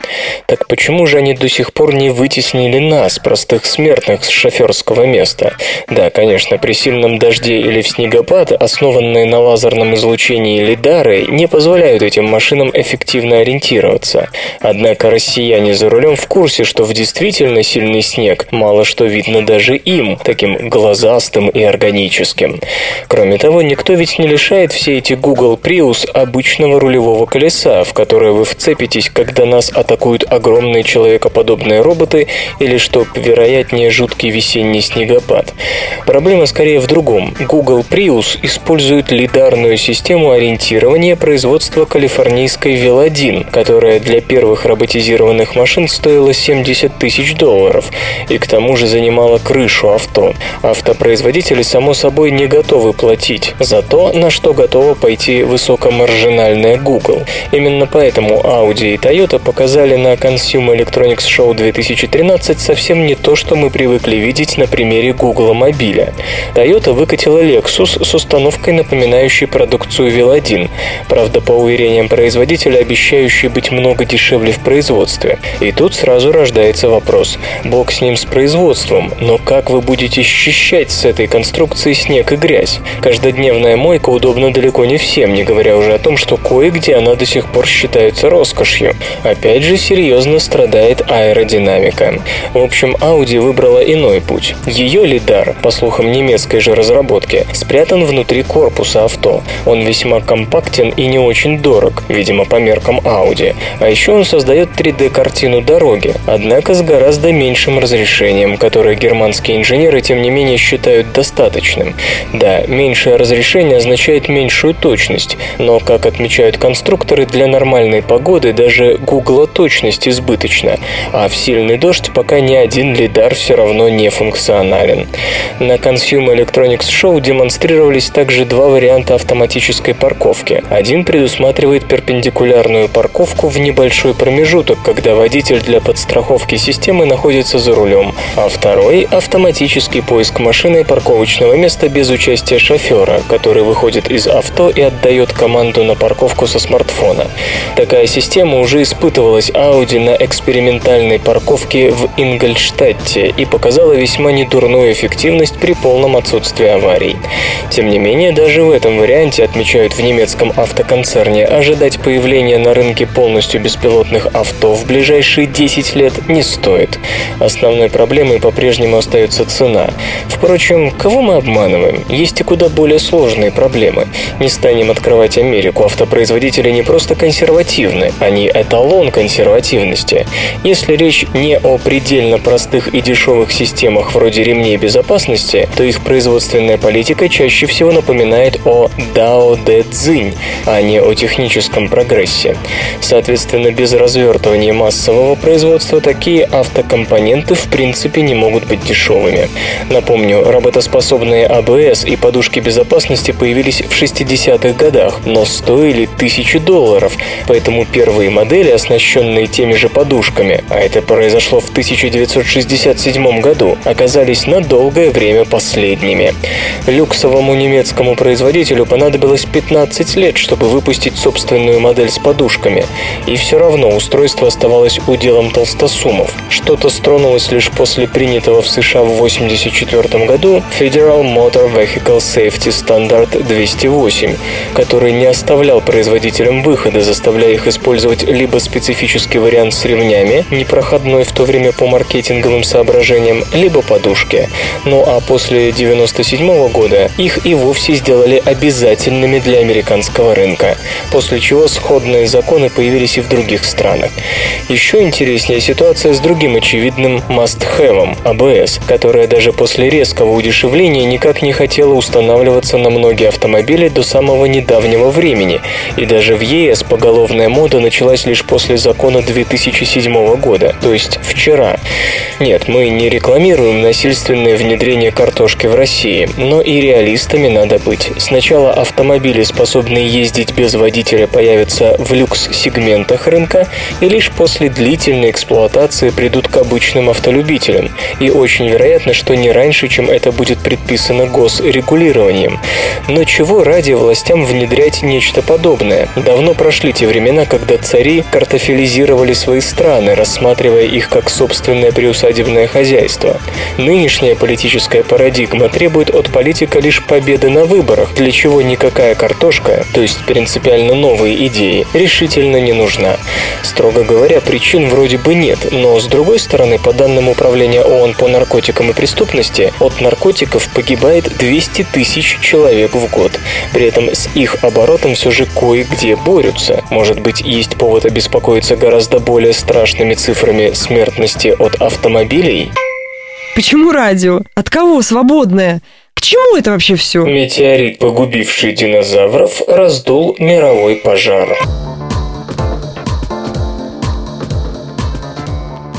Так почему же они до сих пор не вытеснили нас, простых смертных, с шоферского места? Да, конечно, при сильном дожде или в снегопад, основанные на лазерном излучении лидары, фары не позволяют этим машинам эффективно ориентироваться. Однако россияне за рулем в курсе, что в действительно сильный снег мало что видно даже им, таким глазастым и органическим. Кроме того, никто ведь не лишает все эти Google Prius обычного рулевого колеса, в которое вы вцепитесь, когда нас атакуют огромные человекоподобные роботы или, что вероятнее, жуткий весенний снегопад. Проблема скорее в другом. Google Prius использует лидарную систему ориентирования компания производства калифорнийской Велодин, которая для первых роботизированных машин стоила 70 тысяч долларов и к тому же занимала крышу авто. Автопроизводители, само собой, не готовы платить за то, на что готова пойти высокомаржинальная Google. Именно поэтому Audi и Toyota показали на Consumer Electronics Show 2013 совсем не то, что мы привыкли видеть на примере Google мобиля. Toyota выкатила Lexus с установкой, напоминающей продукцию Велодин, правда, по уверениям производителя, обещающий быть много дешевле в производстве. И тут сразу рождается вопрос. Бог с ним с производством, но как вы будете счищать с этой конструкции снег и грязь? Каждодневная мойка удобна далеко не всем, не говоря уже о том, что кое-где она до сих пор считается роскошью. Опять же, серьезно страдает аэродинамика. В общем, Audi выбрала иной путь. Ее лидар, по слухам немецкой же разработки, спрятан внутри корпуса авто. Он весьма компактен компактен и не очень дорог, видимо, по меркам Audi. А еще он создает 3D-картину дороги, однако с гораздо меньшим разрешением, которое германские инженеры, тем не менее, считают достаточным. Да, меньшее разрешение означает меньшую точность, но, как отмечают конструкторы, для нормальной погоды даже гугла точность избыточна, а в сильный дождь пока ни один лидар все равно не функционален. На Consumer Electronics Show демонстрировались также два варианта автоматической парковки. Один предусматривает перпендикулярную парковку в небольшой промежуток, когда водитель для подстраховки системы находится за рулем, а второй – автоматический поиск машины парковочного места без участия шофера, который выходит из авто и отдает команду на парковку со смартфона. Такая система уже испытывалась Audi на экспериментальной парковке в Ингольштадте и показала весьма недурную эффективность при полном отсутствии аварий. Тем не менее, даже в этом варианте, отмечают в немецком мировом автоконцерне ожидать появления на рынке полностью беспилотных авто в ближайшие 10 лет не стоит. Основной проблемой по-прежнему остается цена. Впрочем, кого мы обманываем? Есть и куда более сложные проблемы. Не станем открывать Америку. Автопроизводители не просто консервативны, они эталон консервативности. Если речь не о предельно простых и дешевых системах вроде ремней безопасности, то их производственная политика чаще всего напоминает о Дао Дэ Цзинь, а не о техническом прогрессе. Соответственно, без развертывания массового производства такие автокомпоненты в принципе не могут быть дешевыми. Напомню, работоспособные АБС и подушки безопасности появились в 60-х годах, но стоили тысячи долларов, поэтому первые модели, оснащенные теми же подушками, а это произошло в 1967 году, оказались на долгое время последними. Люксовому немецкому производителю понадобилось 15 лет, чтобы выпустить собственную модель с подушками, и все равно устройство оставалось уделом толстосумов. Что-то стронулось лишь после принятого в США в 1984 году Federal Motor Vehicle Safety Standard 208, который не оставлял производителям выхода, заставляя их использовать либо специфический вариант с ремнями, непроходной в то время по маркетинговым соображениям, либо подушки. Ну а после 1997 года их и вовсе сделали обязательными для американского рынка, после чего сходные законы появились и в других странах. Еще интереснее ситуация с другим очевидным must-have – ABS, которая даже после резкого удешевления никак не хотела устанавливаться на многие автомобили до самого недавнего времени, и даже в ЕС поголовная мода началась лишь после закона 2007 года, то есть вчера. Нет, мы не рекламируем насильственное внедрение картошки в России, но и реалистами надо быть. Сначала автомобили, способные ездить без водителя, появятся в люкс-сегментах рынка, и лишь после длительной эксплуатации придут к обычным автолюбителям. И очень вероятно, что не раньше, чем это будет предписано госрегулированием. Но чего ради властям внедрять нечто подобное? Давно прошли те времена, когда цари картофилизировали свои страны, рассматривая их как собственное приусадебное хозяйство. Нынешняя политическая парадигма требует от политика лишь победы на выборах, для чего никакая картошка, то есть принципиально новые идеи, решительно не нужна. Строго говоря, причин вроде бы нет, но с другой стороны, по данным Управления ООН по наркотикам и преступности, от наркотиков погибает 200 тысяч человек в год. При этом с их оборотом все же кое-где борются. Может быть, есть повод обеспокоиться гораздо более страшными цифрами смертности от автомобилей? Почему радио? От кого свободное? Чему это вообще все? Метеорит, погубивший динозавров, раздул мировой пожар.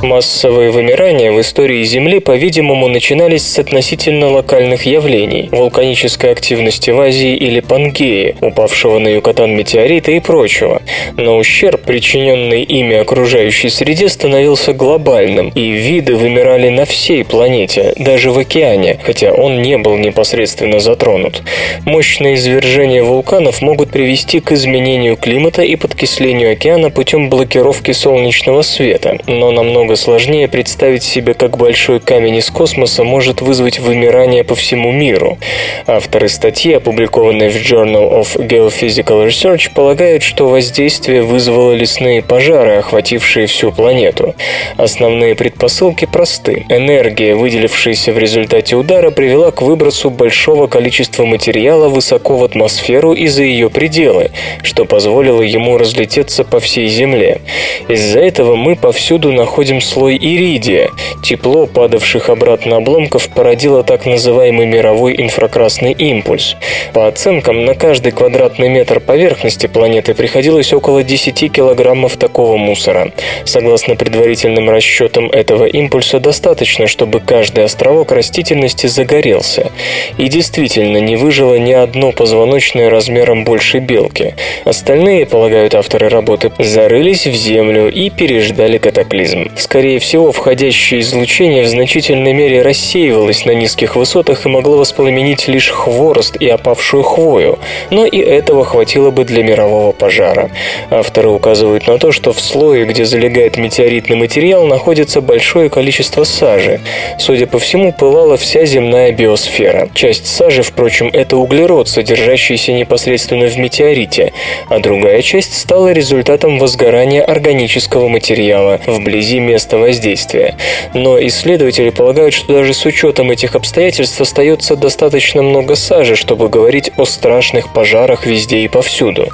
Массовые вымирания в истории Земли, по-видимому, начинались с относительно локальных явлений – вулканической активности в Азии или Пангеи, упавшего на Юкатан метеорита и прочего. Но ущерб, причиненный ими окружающей среде, становился глобальным, и виды вымирали на всей планете, даже в океане, хотя он не был непосредственно затронут. Мощные извержения вулканов могут привести к изменению климата и подкислению океана путем блокировки солнечного света, но намного сложнее представить себе, как большой камень из космоса может вызвать вымирание по всему миру. Авторы статьи, опубликованной в Journal of Geophysical Research, полагают, что воздействие вызвало лесные пожары, охватившие всю планету. Основные предпосылки просты. Энергия, выделившаяся в результате удара, привела к выбросу большого количества материала высоко в атмосферу и за ее пределы, что позволило ему разлететься по всей Земле. Из-за этого мы повсюду находим слой иридия. Тепло падавших обратно обломков породило так называемый мировой инфракрасный импульс. По оценкам, на каждый квадратный метр поверхности планеты приходилось около 10 килограммов такого мусора. Согласно предварительным расчетам этого импульса достаточно, чтобы каждый островок растительности загорелся. И действительно, не выжило ни одно позвоночное размером больше белки. Остальные, полагают авторы работы, зарылись в землю и переждали катаклизм. С скорее всего, входящее излучение в значительной мере рассеивалось на низких высотах и могло воспламенить лишь хворост и опавшую хвою, но и этого хватило бы для мирового пожара. Авторы указывают на то, что в слое, где залегает метеоритный материал, находится большое количество сажи. Судя по всему, пылала вся земная биосфера. Часть сажи, впрочем, это углерод, содержащийся непосредственно в метеорите, а другая часть стала результатом возгорания органического материала вблизи места воздействия. Но исследователи полагают, что даже с учетом этих обстоятельств остается достаточно много сажи, чтобы говорить о страшных пожарах везде и повсюду.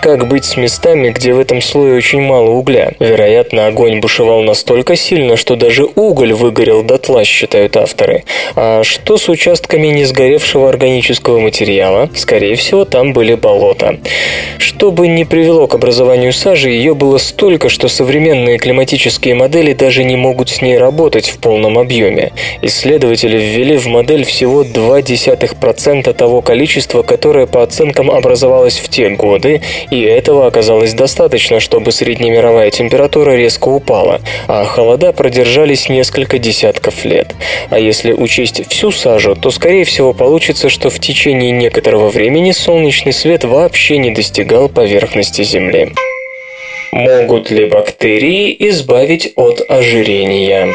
Как быть с местами, где в этом слое очень мало угля? Вероятно, огонь бушевал настолько сильно, что даже уголь выгорел дотла, считают авторы. А что с участками не сгоревшего органического материала? Скорее всего, там были болота. Что бы ни привело к образованию сажи, ее было столько, что современные климатические модели даже не могут с ней работать в полном объеме. Исследователи ввели в модель всего 0,2% того количества, которое по оценкам образовалось в те годы, и этого оказалось достаточно, чтобы среднемировая температура резко упала, а холода продержались несколько десятков лет. А если учесть всю сажу, то скорее всего получится, что в течение некоторого времени солнечный свет вообще не достигал поверхности Земли. Могут ли бактерии избавить от ожирения?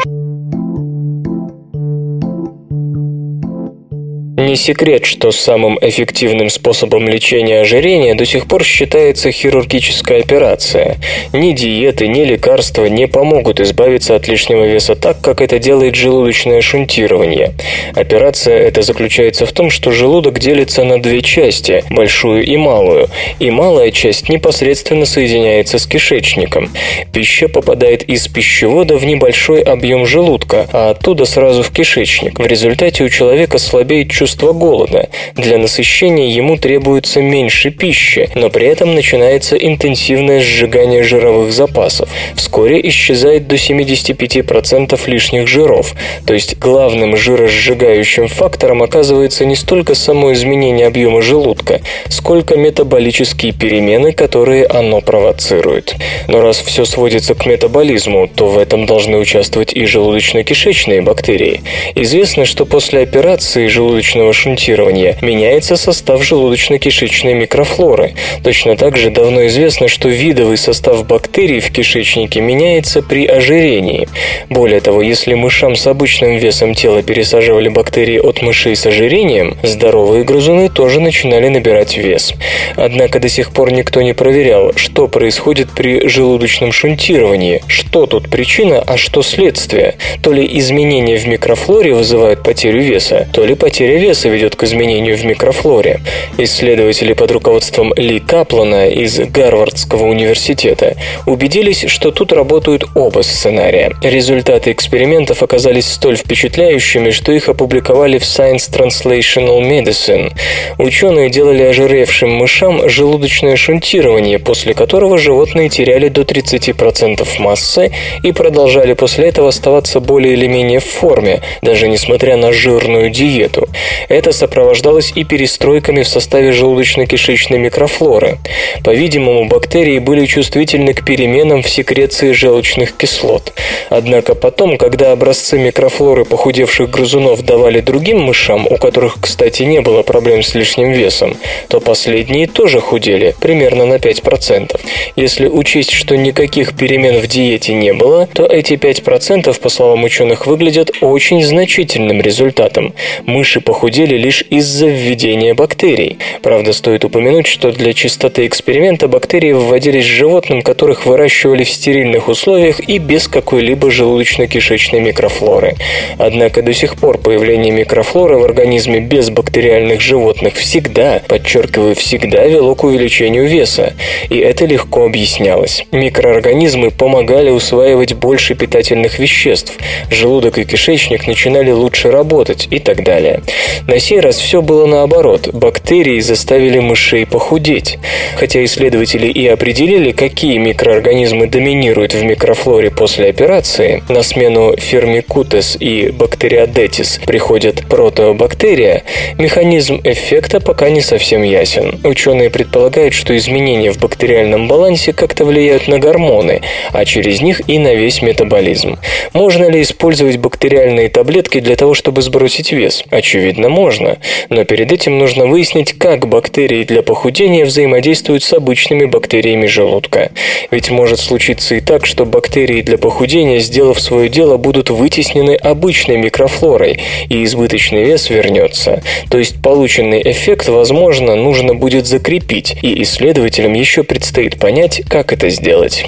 Не секрет, что самым эффективным способом лечения ожирения до сих пор считается хирургическая операция. Ни диеты, ни лекарства не помогут избавиться от лишнего веса так, как это делает желудочное шунтирование. Операция эта заключается в том, что желудок делится на две части – большую и малую, и малая часть непосредственно соединяется с кишечником. Пища попадает из пищевода в небольшой объем желудка, а оттуда сразу в кишечник. В результате у человека слабеет чувство чувство голода. Для насыщения ему требуется меньше пищи, но при этом начинается интенсивное сжигание жировых запасов. Вскоре исчезает до 75% лишних жиров, то есть главным жиросжигающим фактором оказывается не столько само изменение объема желудка, сколько метаболические перемены, которые оно провоцирует. Но раз все сводится к метаболизму, то в этом должны участвовать и желудочно-кишечные бактерии. Известно, что после операции желудочно желудочного шунтирования, меняется состав желудочно-кишечной микрофлоры. Точно так же давно известно, что видовый состав бактерий в кишечнике меняется при ожирении. Более того, если мышам с обычным весом тела пересаживали бактерии от мышей с ожирением, здоровые грызуны тоже начинали набирать вес. Однако до сих пор никто не проверял, что происходит при желудочном шунтировании, что тут причина, а что следствие. То ли изменения в микрофлоре вызывают потерю веса, то ли потеря веса ведет к изменению в микрофлоре. Исследователи под руководством Ли Каплана из Гарвардского университета убедились, что тут работают оба сценария. Результаты экспериментов оказались столь впечатляющими, что их опубликовали в Science Translational Medicine. Ученые делали ожиревшим мышам желудочное шунтирование, после которого животные теряли до 30% массы и продолжали после этого оставаться более или менее в форме, даже несмотря на жирную диету. Это сопровождалось и перестройками в составе желудочно-кишечной микрофлоры. По-видимому, бактерии были чувствительны к переменам в секреции желчных кислот. Однако потом, когда образцы микрофлоры похудевших грызунов давали другим мышам, у которых, кстати, не было проблем с лишним весом, то последние тоже худели, примерно на 5%. Если учесть, что никаких перемен в диете не было, то эти 5%, по словам ученых, выглядят очень значительным результатом. Мыши похудели лишь из-за введения бактерий. Правда, стоит упомянуть, что для чистоты эксперимента бактерии вводились животным, которых выращивали в стерильных условиях и без какой-либо желудочно-кишечной микрофлоры. Однако до сих пор появление микрофлоры в организме без бактериальных животных всегда, подчеркиваю, всегда вело к увеличению веса. И это легко объяснялось. Микроорганизмы помогали усваивать больше питательных веществ, желудок и кишечник начинали лучше работать и так далее. На сей раз все было наоборот. Бактерии заставили мышей похудеть. Хотя исследователи и определили, какие микроорганизмы доминируют в микрофлоре после операции, на смену фермикутес и бактериодетис приходят протобактерия, механизм эффекта пока не совсем ясен. Ученые предполагают, что изменения в бактериальном балансе как-то влияют на гормоны, а через них и на весь метаболизм. Можно ли использовать бактериальные таблетки для того, чтобы сбросить вес? Очевидно, можно. Но перед этим нужно выяснить, как бактерии для похудения взаимодействуют с обычными бактериями желудка. Ведь может случиться и так, что бактерии для похудения, сделав свое дело, будут вытеснены обычной микрофлорой, и избыточный вес вернется. То есть полученный эффект, возможно, нужно будет закрепить, и исследователям еще предстоит понять, как это сделать.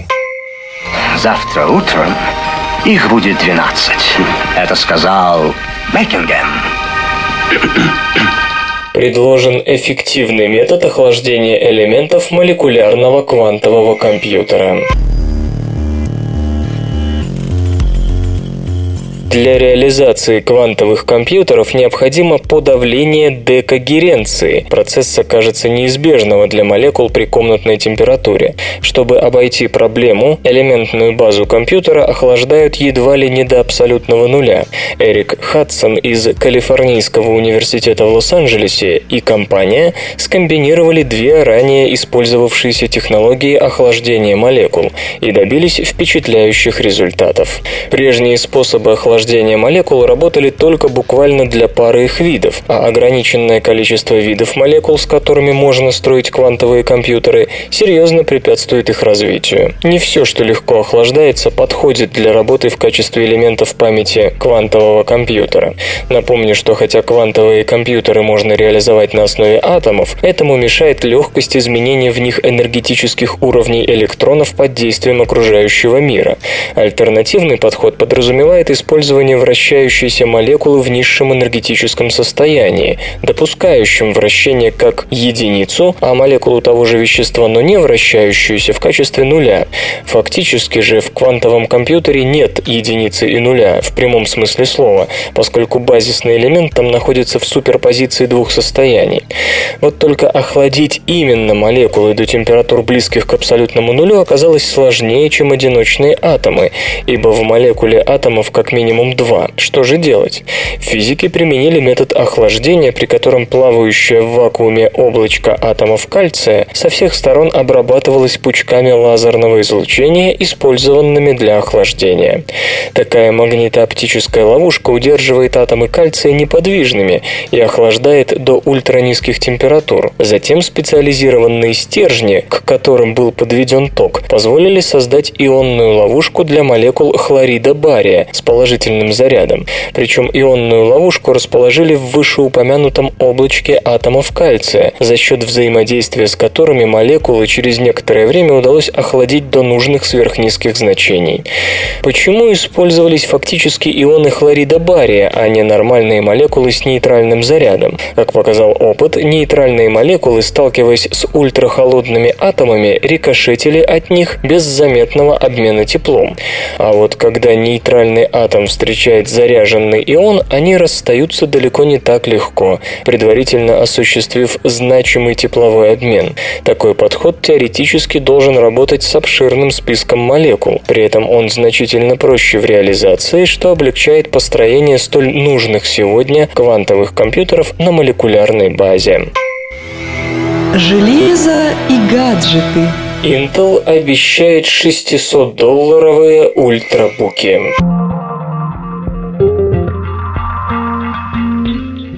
Завтра утром их будет 12. Это сказал Бекингем. Предложен эффективный метод охлаждения элементов молекулярного квантового компьютера. Для реализации квантовых компьютеров необходимо подавление декогеренции, процесса, кажется, неизбежного для молекул при комнатной температуре. Чтобы обойти проблему, элементную базу компьютера охлаждают едва ли не до абсолютного нуля. Эрик Хадсон из Калифорнийского университета в Лос-Анджелесе и компания скомбинировали две ранее использовавшиеся технологии охлаждения молекул и добились впечатляющих результатов. Прежние способы охлаждения охлаждения молекул работали только буквально для пары их видов, а ограниченное количество видов молекул, с которыми можно строить квантовые компьютеры, серьезно препятствует их развитию. Не все, что легко охлаждается, подходит для работы в качестве элементов памяти квантового компьютера. Напомню, что хотя квантовые компьютеры можно реализовать на основе атомов, этому мешает легкость изменения в них энергетических уровней электронов под действием окружающего мира. Альтернативный подход подразумевает использование использование вращающейся молекулы в низшем энергетическом состоянии, допускающем вращение как единицу, а молекулу того же вещества, но не вращающуюся в качестве нуля. Фактически же в квантовом компьютере нет единицы и нуля в прямом смысле слова, поскольку базисный элемент там находится в суперпозиции двух состояний. Вот только охладить именно молекулы до температур близких к абсолютному нулю оказалось сложнее, чем одиночные атомы, ибо в молекуле атомов как минимум минимум 2. Что же делать? Физики применили метод охлаждения, при котором плавающее в вакууме облачко атомов кальция со всех сторон обрабатывалось пучками лазерного излучения, использованными для охлаждения. Такая магнитооптическая ловушка удерживает атомы кальция неподвижными и охлаждает до ультранизких температур. Затем специализированные стержни, к которым был подведен ток, позволили создать ионную ловушку для молекул хлорида бария с положительным положительным зарядом. Причем ионную ловушку расположили в вышеупомянутом облачке атомов кальция, за счет взаимодействия с которыми молекулы через некоторое время удалось охладить до нужных сверхнизких значений. Почему использовались фактически ионы хлорида бария, а не нормальные молекулы с нейтральным зарядом? Как показал опыт, нейтральные молекулы, сталкиваясь с ультрахолодными атомами, рикошетили от них без заметного обмена теплом. А вот когда нейтральный атом встречает заряженный ион, они расстаются далеко не так легко, предварительно осуществив значимый тепловой обмен. Такой подход теоретически должен работать с обширным списком молекул, при этом он значительно проще в реализации, что облегчает построение столь нужных сегодня квантовых компьютеров на молекулярной базе. Железо и гаджеты. Intel обещает 600-долларовые ультрабуки.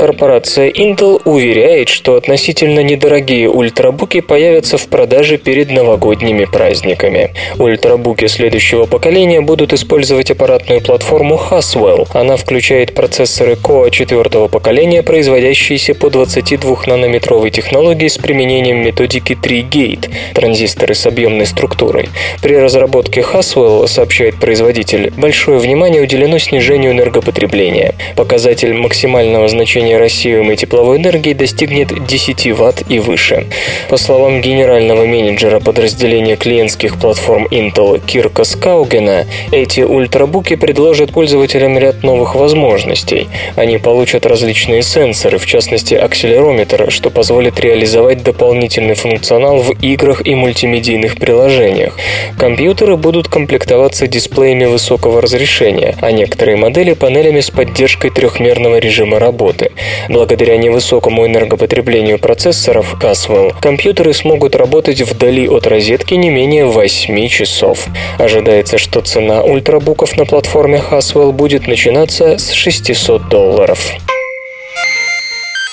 Корпорация Intel уверяет, что относительно недорогие ультрабуки появятся в продаже перед новогодними праздниками. Ультрабуки следующего поколения будут использовать аппаратную платформу Haswell. Она включает процессоры Core четвертого поколения, производящиеся по 22-нанометровой технологии с применением методики 3-Gate – транзисторы с объемной структурой. При разработке Haswell, сообщает производитель, большое внимание уделено снижению энергопотребления. Показатель максимального значения рассеиваемой тепловой энергии достигнет 10 Вт и выше. По словам генерального менеджера подразделения клиентских платформ Intel Кирка Скаугена, эти ультрабуки предложат пользователям ряд новых возможностей. Они получат различные сенсоры, в частности акселерометр, что позволит реализовать дополнительный функционал в играх и мультимедийных приложениях. Компьютеры будут комплектоваться дисплеями высокого разрешения, а некоторые модели панелями с поддержкой трехмерного режима работы. Благодаря невысокому энергопотреблению процессоров Caswell, компьютеры смогут работать вдали от розетки не менее 8 часов. Ожидается, что цена ультрабуков на платформе Haswell будет начинаться с 600 долларов.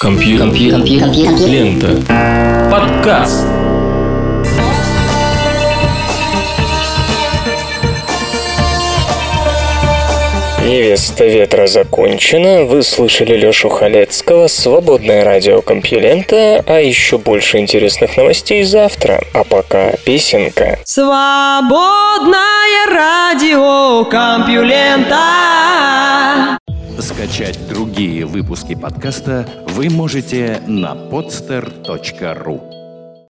Компьютер. Лента. Подкаст. «Невеста ветра» закончена. Вы слышали Лёшу Халецкого, «Свободное радио Компьюлента», а еще больше интересных новостей завтра. А пока песенка. Свободное радио Компьюлента. Скачать другие выпуски подкаста вы можете на podster.ru